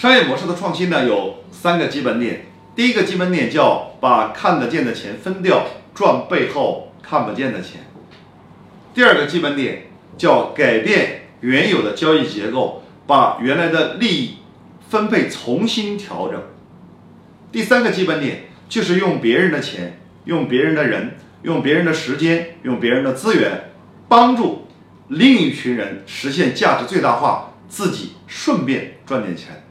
商业模式的创新呢有三个基本点。第一个基本点叫把看得见的钱分掉赚背后看不见的钱。第二个基本点叫改变原有的交易结构把原来的利益分配重新调整。第三个基本点就是用别人的钱用别人的人用别人的时间用别人的资源帮助另一群人实现价值最大化自己顺便赚点钱。